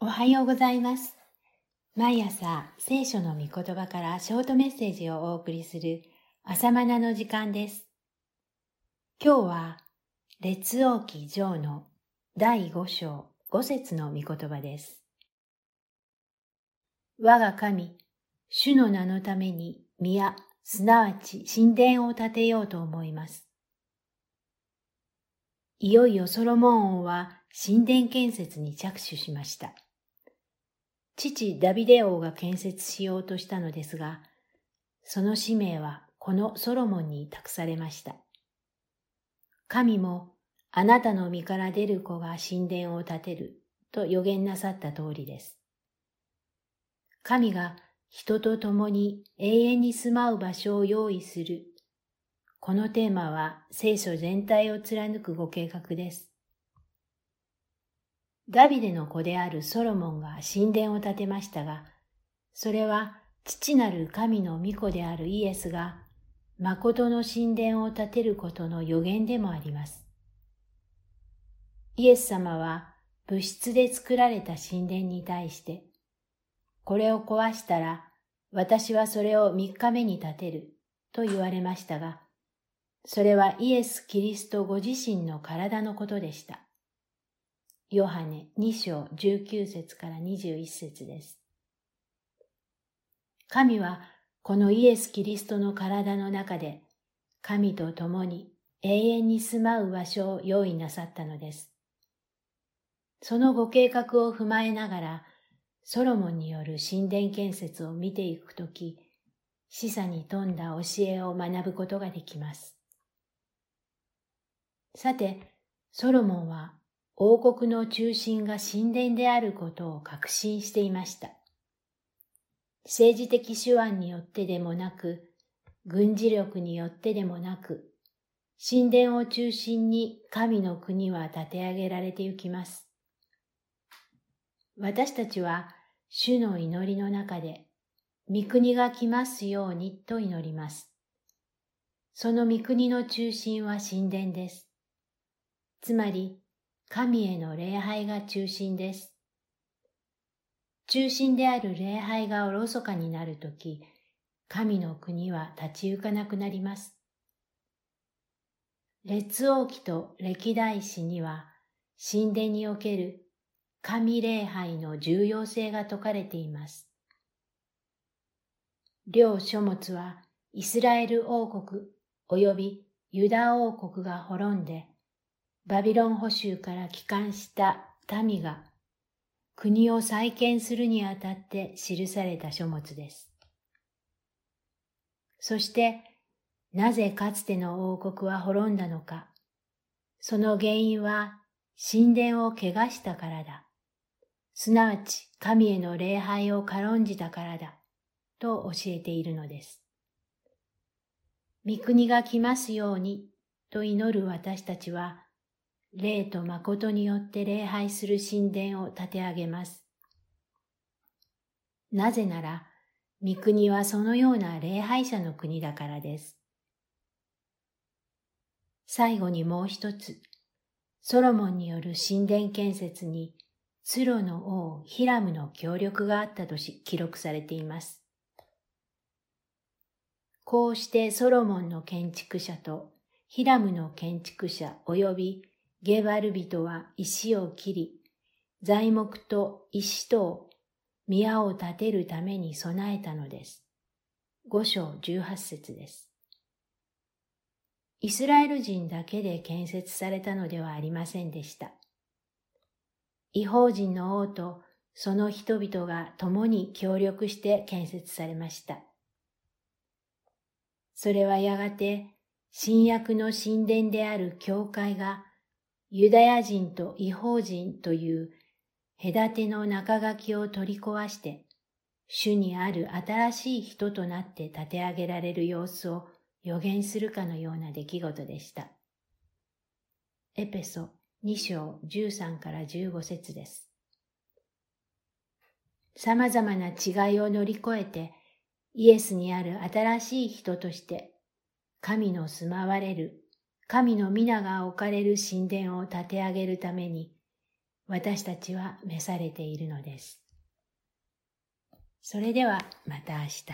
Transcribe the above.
おはようございます。毎朝聖書の御言葉からショートメッセージをお送りする朝マナの時間です。今日は列王記上の第5章5節の御言葉です。我が神、主の名のために宮、すなわち神殿を建てようと思います。いよいよソロモン王は神殿建設に着手しました。父ダビデ王が建設しようとしたのですが、その使命はこのソロモンに託されました。神もあなたの身から出る子が神殿を建てると予言なさった通りです。神が人と共に永遠に住まう場所を用意する。このテーマは聖書全体を貫くご計画です。ダビデの子であるソロモンが神殿を建てましたが、それは父なる神の御子であるイエスが、誠の神殿を建てることの予言でもあります。イエス様は物質で作られた神殿に対して、これを壊したら私はそれを三日目に建てると言われましたが、それはイエス・キリストご自身の体のことでした。ヨハネ2章19節から21節です。神はこのイエス・キリストの体の中で神と共に永遠に住まう場所を用意なさったのです。そのご計画を踏まえながらソロモンによる神殿建設を見ていくとき、示唆に富んだ教えを学ぶことができます。さて、ソロモンは王国の中心が神殿であることを確信していました。政治的手腕によってでもなく、軍事力によってでもなく、神殿を中心に神の国は立て上げられてゆきます。私たちは主の祈りの中で、御国が来ますようにと祈ります。その御国の中心は神殿です。つまり、神への礼拝が中心です。中心である礼拝がおろそかになるとき、神の国は立ち行かなくなります。列王記と歴代史には、神殿における神礼拝の重要性が説かれています。両書物はイスラエル王国及びユダ王国が滅んで、バビロン捕囚から帰還した民が国を再建するにあたって記された書物です。そして、なぜかつての王国は滅んだのか。その原因は神殿を汚したからだ。すなわち神への礼拝を軽んじたからだ。と教えているのです。御国が来ますようにと祈る私たちは、霊と誠によって礼拝する神殿を建て上げます。なぜなら、御国はそのような礼拝者の国だからです。最後にもう一つ、ソロモンによる神殿建設に、ツロの王ヒラムの協力があったとし記録されています。こうしてソロモンの建築者とヒラムの建築者及びゲバル人は石を切り、材木と石と宮を建てるために備えたのです。五章十八節です。イスラエル人だけで建設されたのではありませんでした。違法人の王とその人々が共に協力して建設されました。それはやがて新約の神殿である教会がユダヤ人と違法人という隔ての中書きを取り壊して、主にある新しい人となって立て上げられる様子を予言するかのような出来事でした。エペソ2章13から15節です。様々な違いを乗り越えて、イエスにある新しい人として、神の住まわれる神の皆が置かれる神殿を建て上げるために、私たちは召されているのです。それではまた明日。